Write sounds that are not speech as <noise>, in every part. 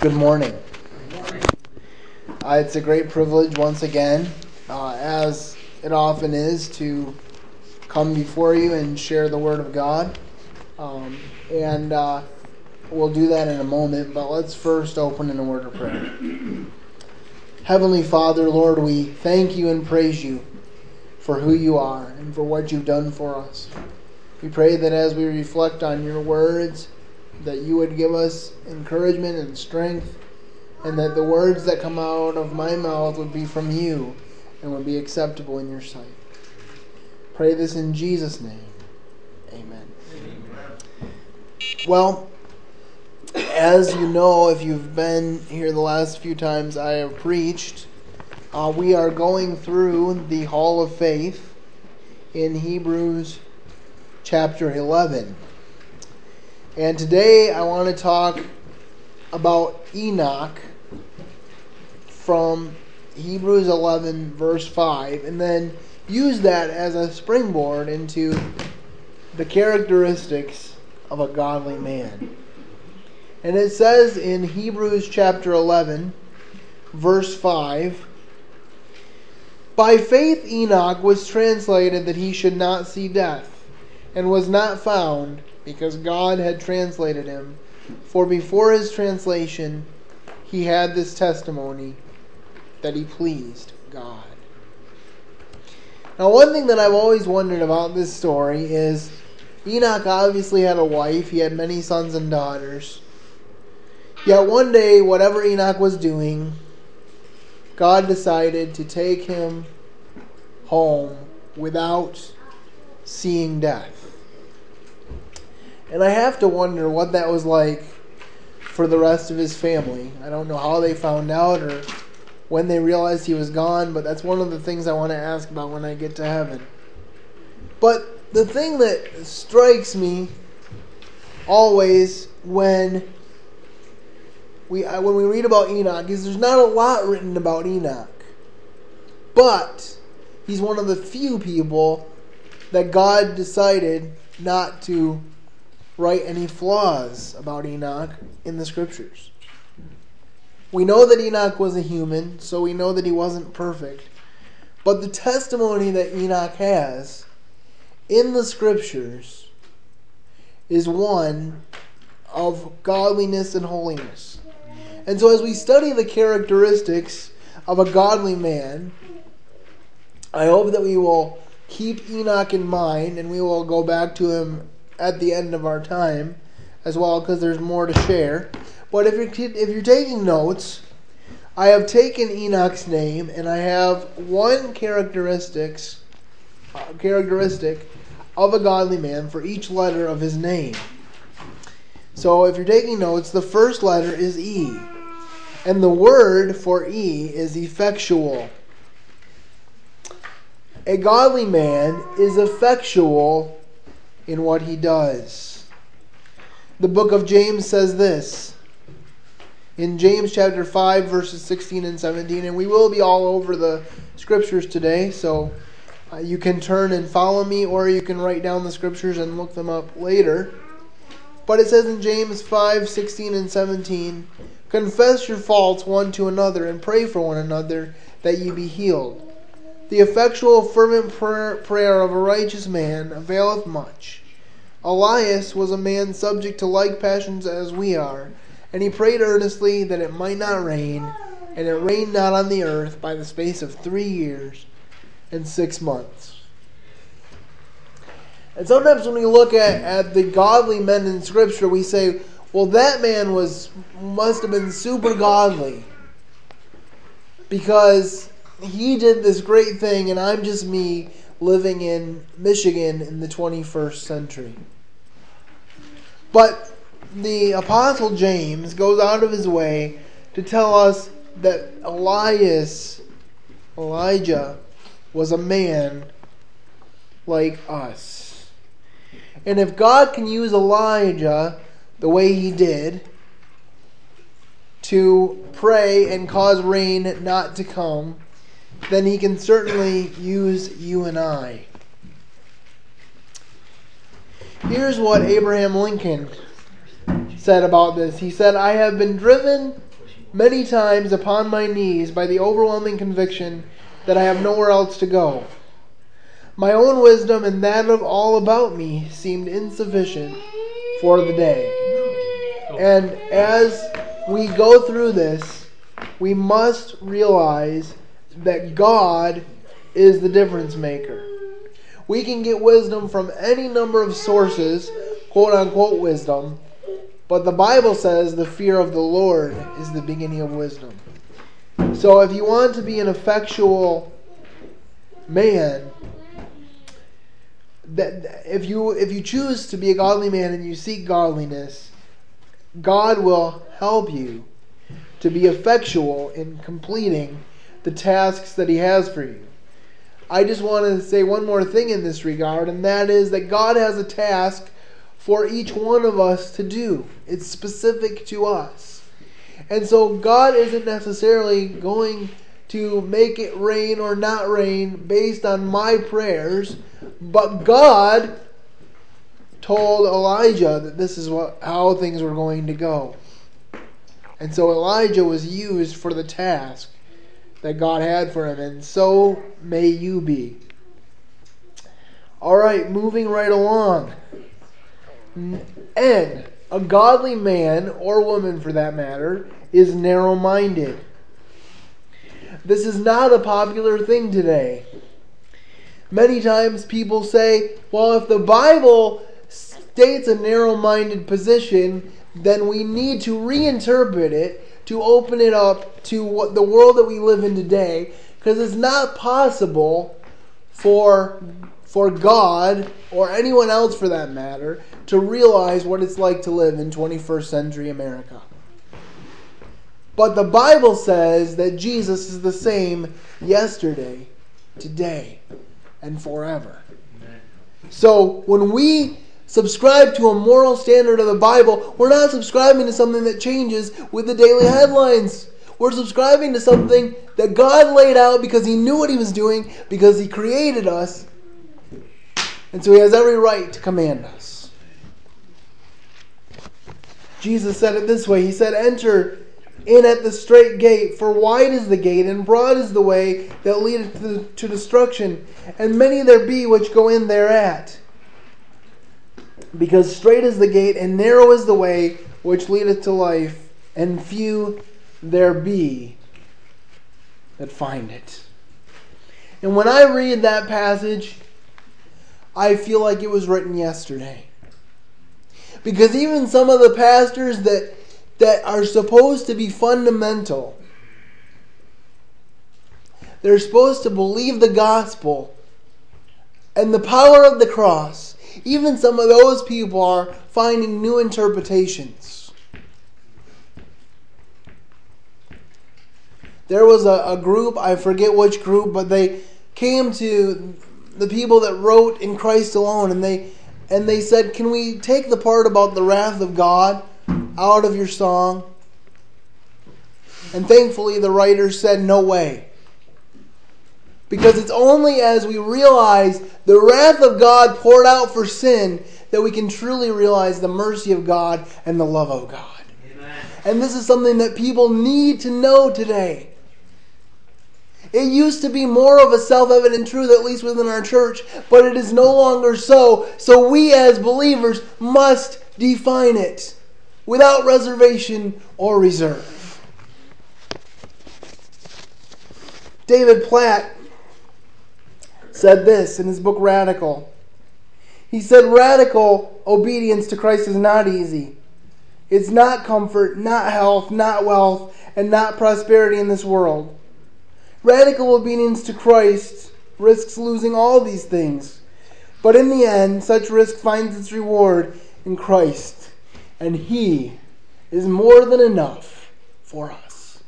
Good morning. Uh, it's a great privilege once again, uh, as it often is, to come before you and share the Word of God. Um, and uh, we'll do that in a moment, but let's first open in a word of prayer. Heavenly Father, Lord, we thank you and praise you for who you are and for what you've done for us. We pray that as we reflect on your words, that you would give us encouragement and strength, and that the words that come out of my mouth would be from you and would be acceptable in your sight. Pray this in Jesus' name. Amen. Amen. Well, as you know, if you've been here the last few times I have preached, uh, we are going through the Hall of Faith in Hebrews chapter 11. And today I want to talk about Enoch from Hebrews 11, verse 5, and then use that as a springboard into the characteristics of a godly man. And it says in Hebrews chapter 11, verse 5 By faith Enoch was translated that he should not see death, and was not found because God had translated him. For before his translation, he had this testimony that he pleased God. Now, one thing that I've always wondered about this story is Enoch obviously had a wife, he had many sons and daughters. Yet one day, whatever Enoch was doing, God decided to take him home without seeing death. And I have to wonder what that was like for the rest of his family. I don't know how they found out or when they realized he was gone, but that's one of the things I want to ask about when I get to heaven. But the thing that strikes me always when we uh, when we read about Enoch is there's not a lot written about Enoch. But he's one of the few people that God decided not to write any flaws about Enoch in the scriptures. We know that Enoch was a human, so we know that he wasn't perfect. But the testimony that Enoch has in the scriptures is one of godliness and holiness. And so, as we study the characteristics of a godly man, I hope that we will keep Enoch in mind and we will go back to him at the end of our time as well because there's more to share. But if you're, if you're taking notes, I have taken Enoch's name and I have one characteristics uh, characteristic of a godly man for each letter of his name. So if you're taking notes, the first letter is E. And the word for E is effectual. A godly man is effectual in what he does. The book of James says this in James chapter 5, verses 16 and 17, and we will be all over the scriptures today, so uh, you can turn and follow me, or you can write down the scriptures and look them up later. But it says in James 5, 16 and 17, Confess your faults one to another, and pray for one another that ye be healed. The effectual, fervent prayer, prayer of a righteous man availeth much. Elias was a man subject to like passions as we are, and he prayed earnestly that it might not rain, and it rained not on the earth by the space of three years and six months. And sometimes when we look at, at the godly men in Scripture, we say, well, that man was must have been super godly because he did this great thing, and I'm just me living in Michigan in the 21st century. But the Apostle James goes out of his way to tell us that Elias, Elijah, was a man like us. And if God can use Elijah the way he did to pray and cause rain not to come, then he can certainly use you and I. Here's what Abraham Lincoln said about this. He said, I have been driven many times upon my knees by the overwhelming conviction that I have nowhere else to go. My own wisdom and that of all about me seemed insufficient for the day. And as we go through this, we must realize that God is the difference maker. We can get wisdom from any number of sources, quote unquote wisdom, but the Bible says the fear of the Lord is the beginning of wisdom. So if you want to be an effectual man, that if you if you choose to be a godly man and you seek godliness, God will help you to be effectual in completing the tasks that he has for you. I just want to say one more thing in this regard, and that is that God has a task for each one of us to do. It's specific to us. And so God isn't necessarily going to make it rain or not rain based on my prayers, but God told Elijah that this is what how things were going to go. And so Elijah was used for the task that God had for him, and so may you be. All right, moving right along. N, a godly man, or woman for that matter, is narrow minded. This is not a popular thing today. Many times people say, well, if the Bible states a narrow minded position, then we need to reinterpret it to open it up to what the world that we live in today because it's not possible for for God or anyone else for that matter to realize what it's like to live in 21st century America. But the Bible says that Jesus is the same yesterday, today, and forever. So when we subscribe to a moral standard of the Bible, we're not subscribing to something that changes with the daily headlines. We're subscribing to something that God laid out because He knew what He was doing, because He created us, and so He has every right to command us. Jesus said it this way He said, Enter in at the straight gate, for wide is the gate, and broad is the way that leadeth to, to destruction, and many there be which go in thereat. Because straight is the gate, and narrow is the way which leadeth to life, and few there be that find it. And when I read that passage, I feel like it was written yesterday. Because even some of the pastors that, that are supposed to be fundamental, they're supposed to believe the gospel and the power of the cross even some of those people are finding new interpretations. There was a, a group, I forget which group, but they came to the people that wrote in Christ alone and they and they said, Can we take the part about the wrath of God out of your song? And thankfully the writers said, No way. Because it's only as we realize the wrath of God poured out for sin that we can truly realize the mercy of God and the love of God. Amen. And this is something that people need to know today. It used to be more of a self evident truth, at least within our church, but it is no longer so. So we as believers must define it without reservation or reserve. David Platt said this in his book Radical. He said, Radical obedience to Christ is not easy. It's not comfort, not health, not wealth, and not prosperity in this world. Radical obedience to Christ risks losing all these things. But in the end, such risk finds its reward in Christ, and He is more than enough for us.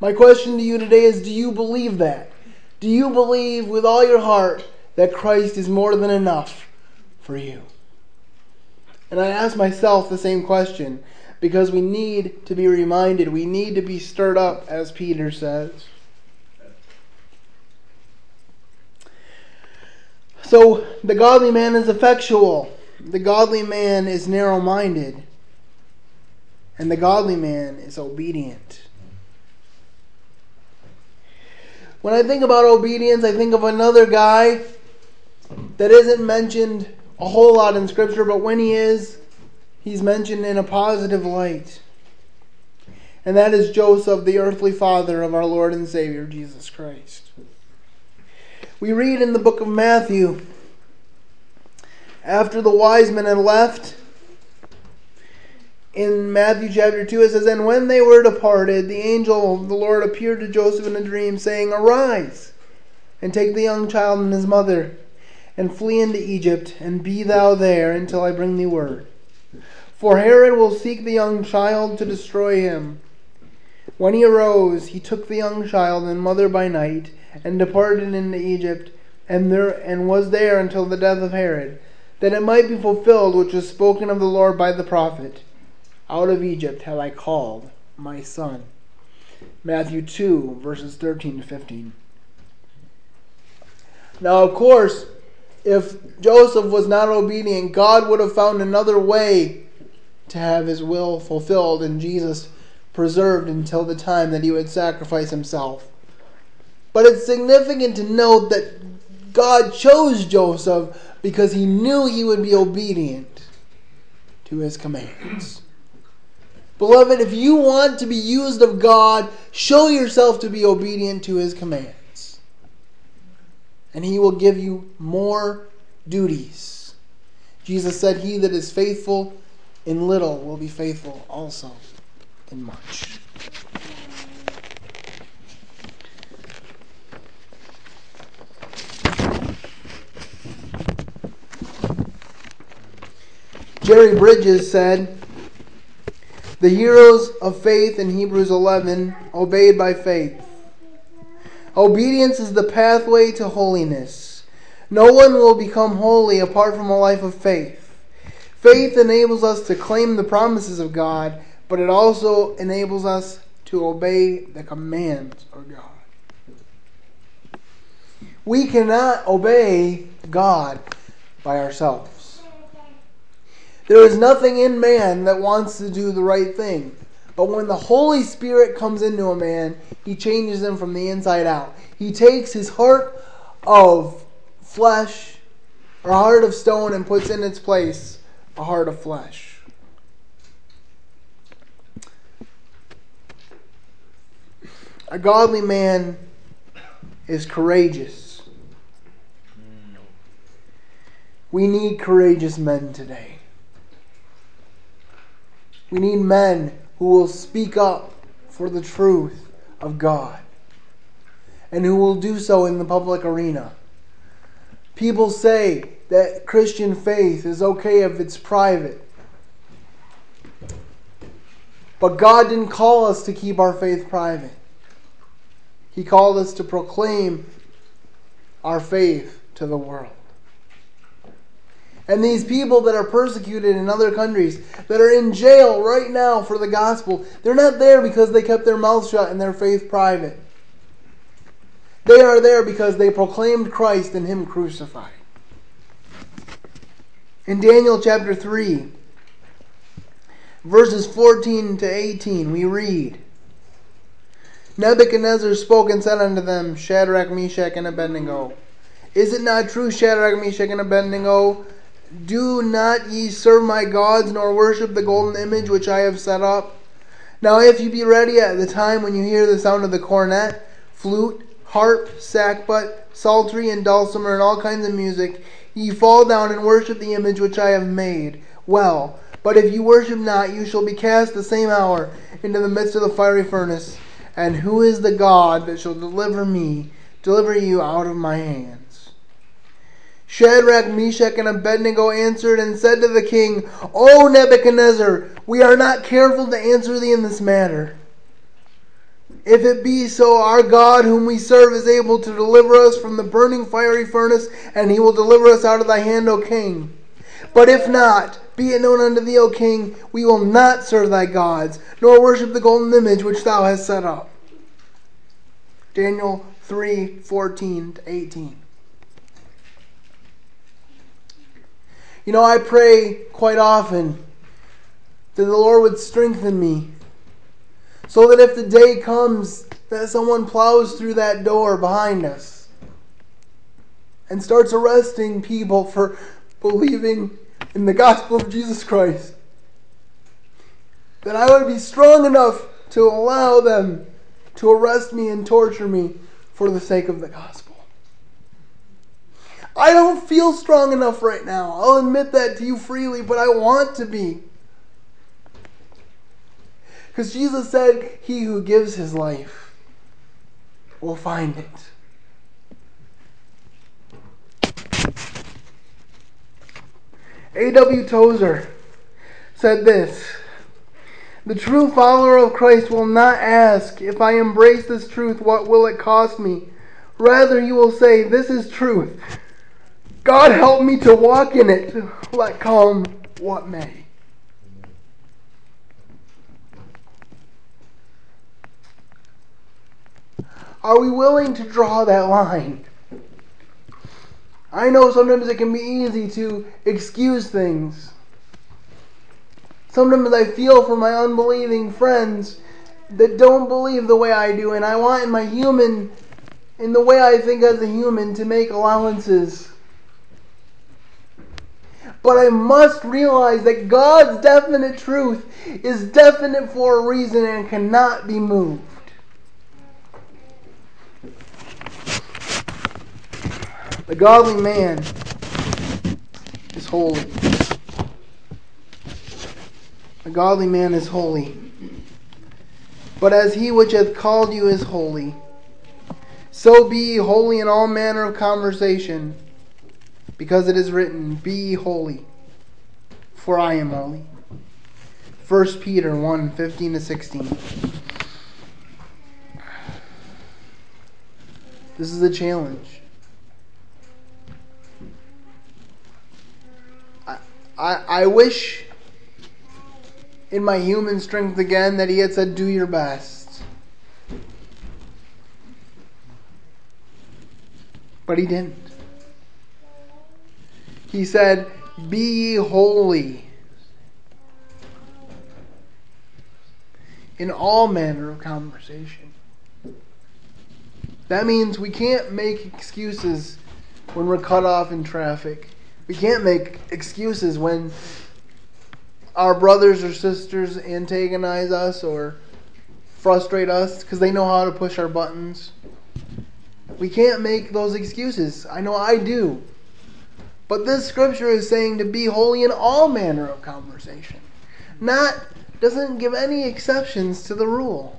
My question to you today is do you believe that? Do you believe with all your heart that Christ is more than enough for you? And I ask myself the same question because we need to be reminded, we need to be stirred up, as Peter says. So, the godly man is effectual, the godly man is narrow minded. and the godly man is obedient. When I think about obedience, I think of another guy that isn't mentioned a whole lot in Scripture, but when he is, he's mentioned in a positive light. And that is Joseph, the earthly father of our Lord and Savior, Jesus Christ. We read in the book of Matthew after the wise men had left, in Matthew chapter 2, it says, And when they were departed, the angel of the Lord appeared to Joseph in a dream, saying, Arise, and take the young child and his mother, and flee into Egypt, and be thou there until I bring thee word. For Herod will seek the young child to destroy him. When he arose, he took the young child and mother by night, and departed into Egypt, and there and was there until the death of Herod, that it might be fulfilled which was spoken of the Lord by the prophet. Out of Egypt have I called my son. Matthew 2, verses 13 to 15. Now, of course, if Joseph was not obedient, God would have found another way to have his will fulfilled and Jesus preserved until the time that he would sacrifice himself. But it's significant to note that God chose Joseph because he knew he would be obedient to his commands. Beloved, if you want to be used of God, show yourself to be obedient to his commands. And he will give you more duties. Jesus said, He that is faithful in little will be faithful also in much. Jerry Bridges said, the heroes of faith in Hebrews 11 obeyed by faith. Obedience is the pathway to holiness. No one will become holy apart from a life of faith. Faith enables us to claim the promises of God, but it also enables us to obey the commands of God. We cannot obey God by ourselves. There is nothing in man that wants to do the right thing. But when the Holy Spirit comes into a man, he changes him from the inside out. He takes his heart of flesh or heart of stone and puts in its place a heart of flesh. A godly man is courageous. We need courageous men today. We need men who will speak up for the truth of God and who will do so in the public arena. People say that Christian faith is okay if it's private. But God didn't call us to keep our faith private. He called us to proclaim our faith to the world. And these people that are persecuted in other countries, that are in jail right now for the gospel, they're not there because they kept their mouth shut and their faith private. They are there because they proclaimed Christ and Him crucified. In Daniel chapter 3, verses 14 to 18, we read Nebuchadnezzar spoke and said unto them, Shadrach, Meshach, and Abednego, Is it not true, Shadrach, Meshach, and Abednego? Do not ye serve my gods, nor worship the golden image which I have set up. Now, if you be ready at the time when you hear the sound of the cornet, flute, harp, sackbut, psaltery, and dulcimer, and all kinds of music, ye fall down and worship the image which I have made. Well, but if you worship not, you shall be cast the same hour into the midst of the fiery furnace. And who is the God that shall deliver me, deliver you out of my hand? Shadrach, Meshach, and Abednego answered and said to the king, O Nebuchadnezzar, we are not careful to answer thee in this matter. If it be so, our God, whom we serve, is able to deliver us from the burning fiery furnace, and he will deliver us out of thy hand, O king. But if not, be it known unto thee, O king, we will not serve thy gods, nor worship the golden image which thou hast set up. Daniel 3 14 to 18. You know, I pray quite often that the Lord would strengthen me. So that if the day comes that someone plows through that door behind us and starts arresting people for believing in the gospel of Jesus Christ, that I would be strong enough to allow them to arrest me and torture me for the sake of the gospel. I don't feel strong enough right now. I'll admit that to you freely, but I want to be. Because Jesus said, He who gives his life will find it. A.W. Tozer said this The true follower of Christ will not ask, If I embrace this truth, what will it cost me? Rather, you will say, This is truth. God help me to walk in it, let come what may. Are we willing to draw that line? I know sometimes it can be easy to excuse things. Sometimes I feel for my unbelieving friends that don't believe the way I do, and I want in my human, in the way I think as a human, to make allowances. But I must realize that God's definite truth is definite for a reason and cannot be moved. The godly man is holy. The godly man is holy. But as he which hath called you is holy, so be ye holy in all manner of conversation, because it is written, Be holy, for I am holy. 1 Peter 1 15 to 16. This is a challenge. I, I wish in my human strength again that he had said, Do your best. But he didn't. He said, Be holy in all manner of conversation. That means we can't make excuses when we're cut off in traffic. We can't make excuses when our brothers or sisters antagonize us or frustrate us because they know how to push our buttons. We can't make those excuses. I know I do. But this scripture is saying to be holy in all manner of conversation. Not doesn't give any exceptions to the rule.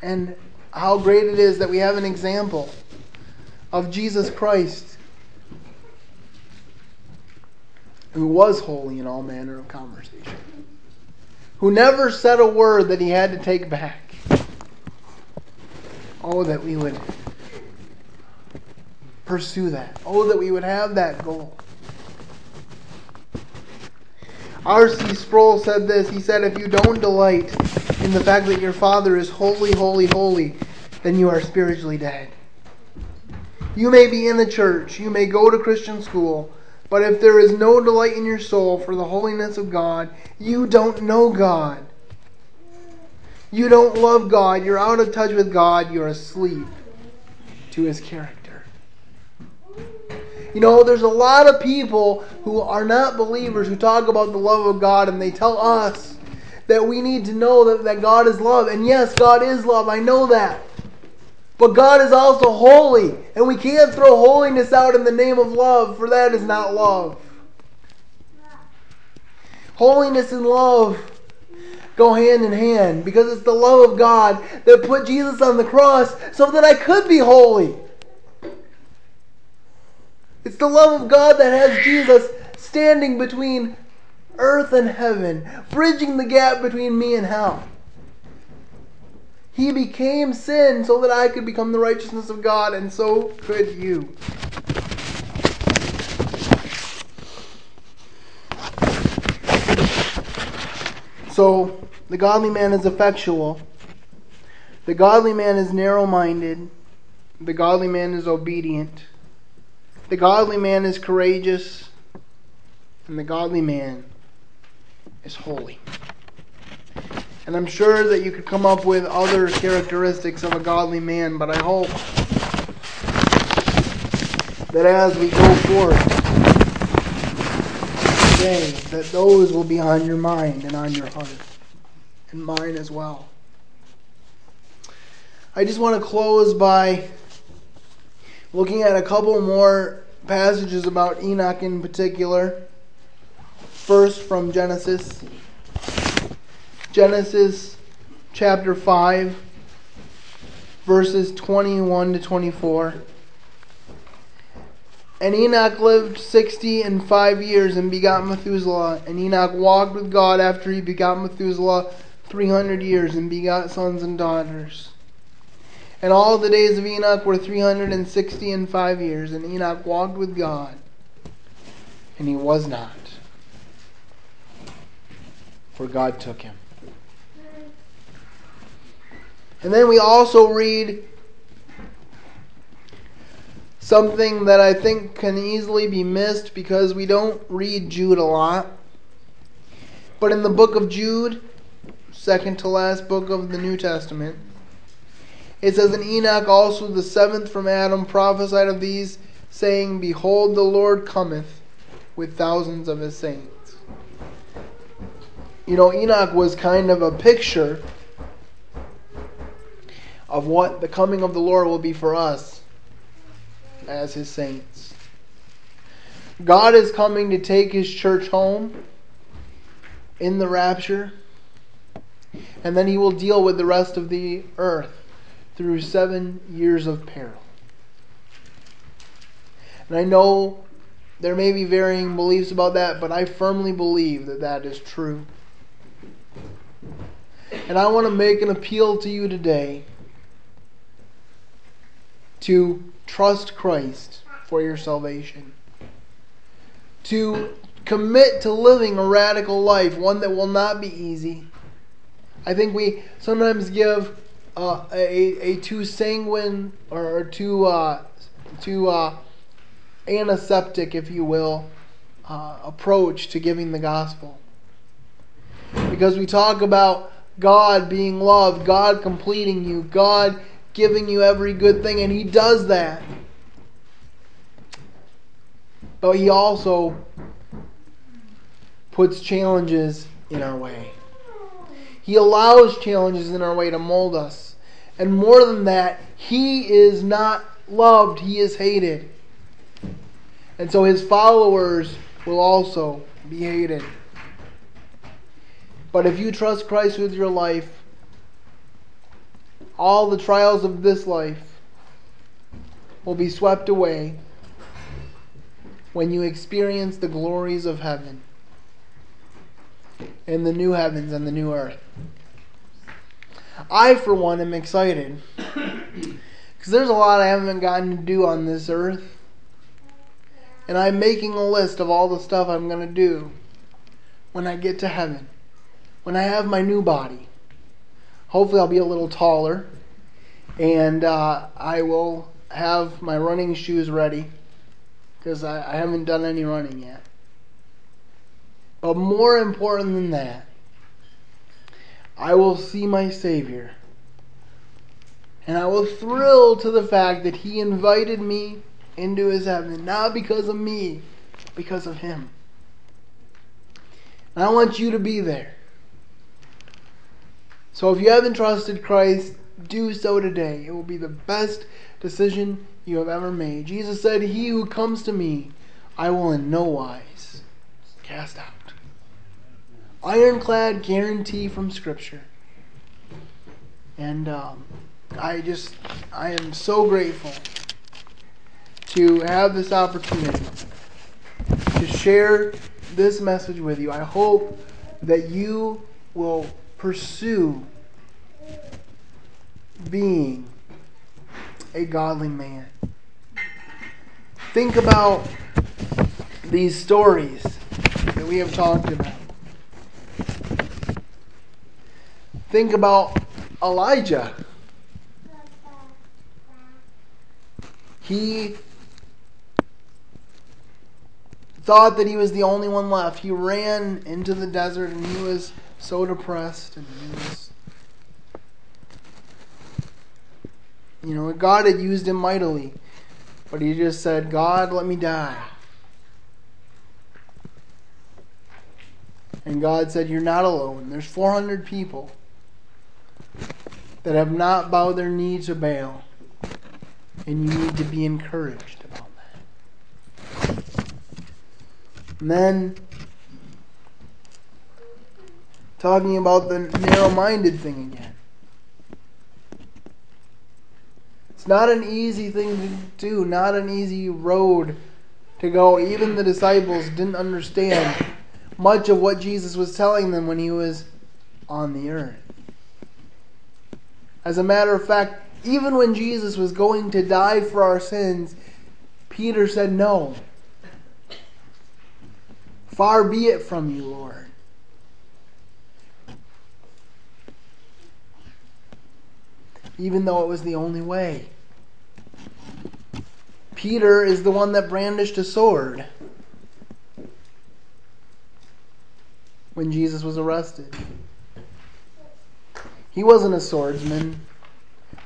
And how great it is that we have an example of Jesus Christ who was holy in all manner of conversation, who never said a word that he had to take back. Oh, that we would pursue that. Oh, that we would have that goal. R.C. Sproul said this. He said, If you don't delight in the fact that your Father is holy, holy, holy, then you are spiritually dead. You may be in the church, you may go to Christian school, but if there is no delight in your soul for the holiness of God, you don't know God. You don't love God. You're out of touch with God. You're asleep to his character. You know, there's a lot of people who are not believers who talk about the love of God and they tell us that we need to know that, that God is love. And yes, God is love. I know that. But God is also holy, and we can't throw holiness out in the name of love, for that is not love. Holiness and love go hand in hand because it's the love of God that put Jesus on the cross so that I could be holy. It's the love of God that has Jesus standing between earth and heaven, bridging the gap between me and hell. He became sin so that I could become the righteousness of God, and so could you. So, the godly man is effectual. The godly man is narrow minded. The godly man is obedient. The godly man is courageous. And the godly man is holy. And I'm sure that you could come up with other characteristics of a godly man, but I hope that as we go forward today, that those will be on your mind and on your heart, and mine as well. I just want to close by looking at a couple more passages about Enoch in particular. First, from Genesis. Genesis chapter 5, verses 21 to 24. And Enoch lived sixty and five years and begot Methuselah. And Enoch walked with God after he begot Methuselah three hundred years and begot sons and daughters. And all the days of Enoch were three hundred and sixty and five years, and Enoch walked with God, and he was not, for God took him. And then we also read something that I think can easily be missed because we don't read Jude a lot. But in the book of Jude, second to last book of the New Testament, it says, And Enoch also, the seventh from Adam, prophesied of these, saying, Behold, the Lord cometh with thousands of his saints. You know, Enoch was kind of a picture of what the coming of the Lord will be for us as his saints. God is coming to take his church home in the rapture, and then he will deal with the rest of the earth through seven years of peril. And I know there may be varying beliefs about that, but I firmly believe that that is true. And I want to make an appeal to you today to trust Christ for your salvation, to commit to living a radical life, one that will not be easy. I think we sometimes give uh, a, a too sanguine or too uh, too uh, antiseptic, if you will, uh, approach to giving the gospel. Because we talk about God being love, God completing you, God giving you every good thing, and He does that. But He also puts challenges in our way. He allows challenges in our way to mold us. And more than that, he is not loved, he is hated. And so his followers will also be hated. But if you trust Christ with your life, all the trials of this life will be swept away when you experience the glories of heaven and the new heavens and the new earth. I, for one, am excited. <coughs> Because there's a lot I haven't gotten to do on this earth. And I'm making a list of all the stuff I'm going to do when I get to heaven. When I have my new body. Hopefully, I'll be a little taller. And uh, I will have my running shoes ready. Because I, I haven't done any running yet. But more important than that, I will see my Savior. And I will thrill to the fact that He invited me into His heaven, not because of me, because of Him. And I want you to be there. So if you haven't trusted Christ, do so today. It will be the best decision you have ever made. Jesus said, He who comes to me, I will in no wise cast out ironclad guarantee from Scripture. And um, I just, I am so grateful to have this opportunity to share this message with you. I hope that you will pursue being a godly man. Think about these stories that we have talked about. Think about Elijah. He thought that he was the only one left. He ran into the desert and he was so depressed and he was you know, God had used him mightily. But he just said, God, let me die. And God said, You're not alone. There's 400 people that have not bowed their knees to Baal. And you need to be encouraged about that. And then, talking about the narrow minded thing again. It's not an easy thing to do, not an easy road to go. Even the disciples didn't understand much of what Jesus was telling them when he was on the earth. As a matter of fact, even when Jesus was going to die for our sins, Peter said, No. Far be it from you, Lord. Even though it was the only way. Peter is the one that brandished a sword when Jesus was arrested. He wasn't a swordsman.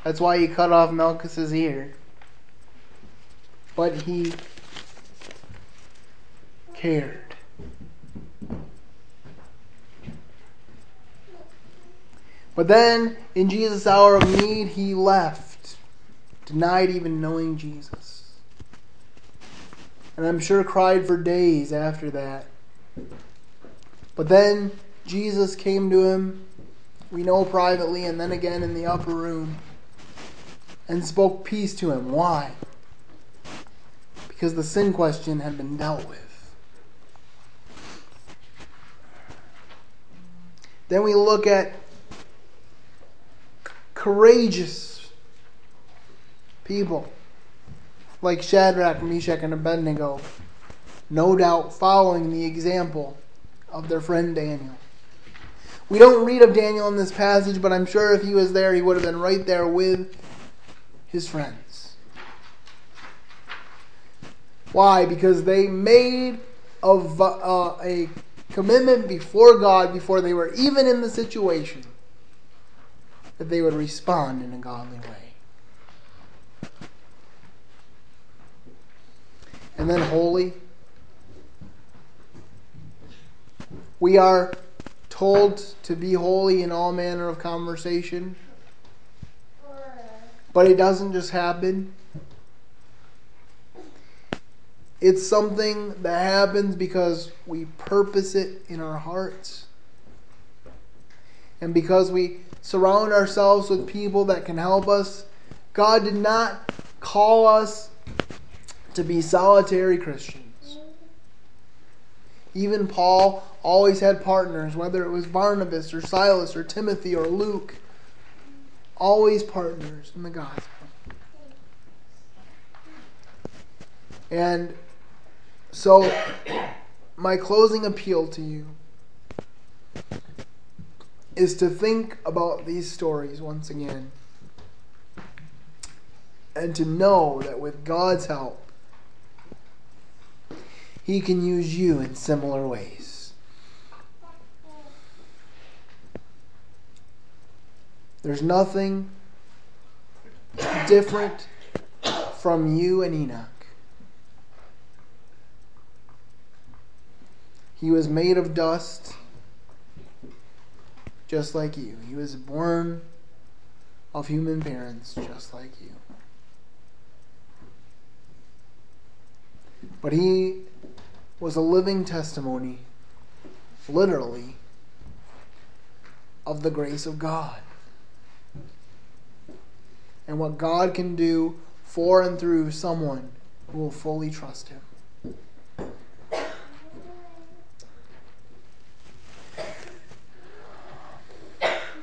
That's why he cut off Malchus's ear. But he cared. But then, in Jesus' hour of need, he left, denied even knowing Jesus. And I'm sure cried for days after that. But then Jesus came to him, we know privately, and then again in the upper room, and spoke peace to him. Why? Because the sin question had been dealt with. Then we look at courageous people like Shadrach, Meshach, and Abednego, no doubt following the example of their friend Daniel. We don't read of Daniel in this passage, but I'm sure if he was there, he would have been right there with his friends. Why? Because they made a, uh, a commitment before God before they were even in the situation that they would respond in a godly way. And then holy. We are told to be holy in all manner of conversation. But it doesn't just happen. It's something that happens because we purpose it in our hearts. And because we surround ourselves with people that can help us. God did not call us to be solitary Christians. Even Paul always had partners, whether it was Barnabas or Silas or Timothy or Luke, always partners in the gospel. And so, my closing appeal to you is to think about these stories once again and to know that with God's help, He can use you in similar ways. There's nothing different from you and Enoch. He was made of dust just like you. He was born of human parents just like you. But he was a living testimony, literally, of the grace of God. And what God can do for and through someone who will fully trust him.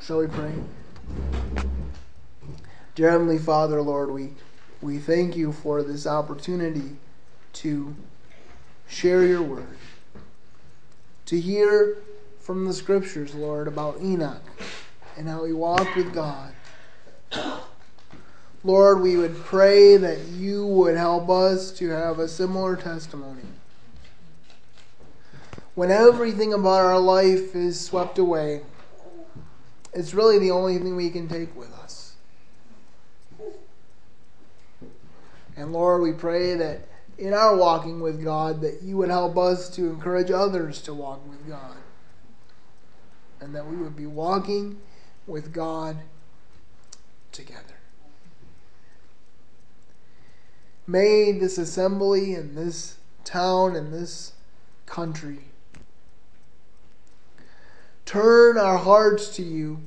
Shall we pray? Dear Heavenly Father, Lord, we, we thank you for this opportunity to share your word, to hear from the scriptures, Lord, about Enoch and how he walked with God. Lord, we would pray that you would help us to have a similar testimony. when everything about our life is swept away, it's really the only thing we can take with us. And Lord, we pray that in our walking with God, that you would help us to encourage others to walk with God. And that we would be walking with God together. May this assembly and this town and this country turn our hearts to you.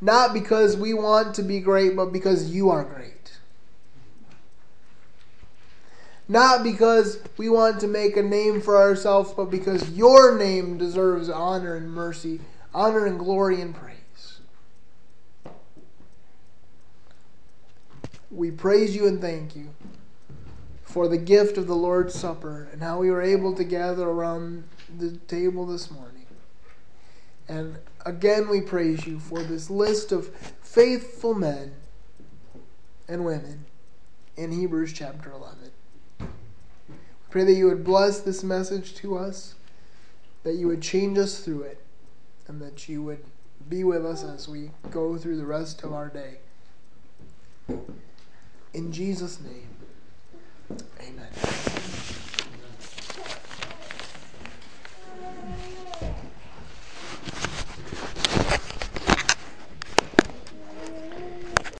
Not because we want to be great, but because you are great. Not because we want to make a name for ourselves, but because your name deserves honor and mercy, honor and glory and praise. We praise you and thank you for the gift of the Lord's Supper and how we were able to gather around the table this morning. And again, we praise you for this list of faithful men and women in Hebrews chapter 11. Pray that you would bless this message to us, that you would change us through it, and that you would be with us as we go through the rest of our day. In Jesus' name, amen.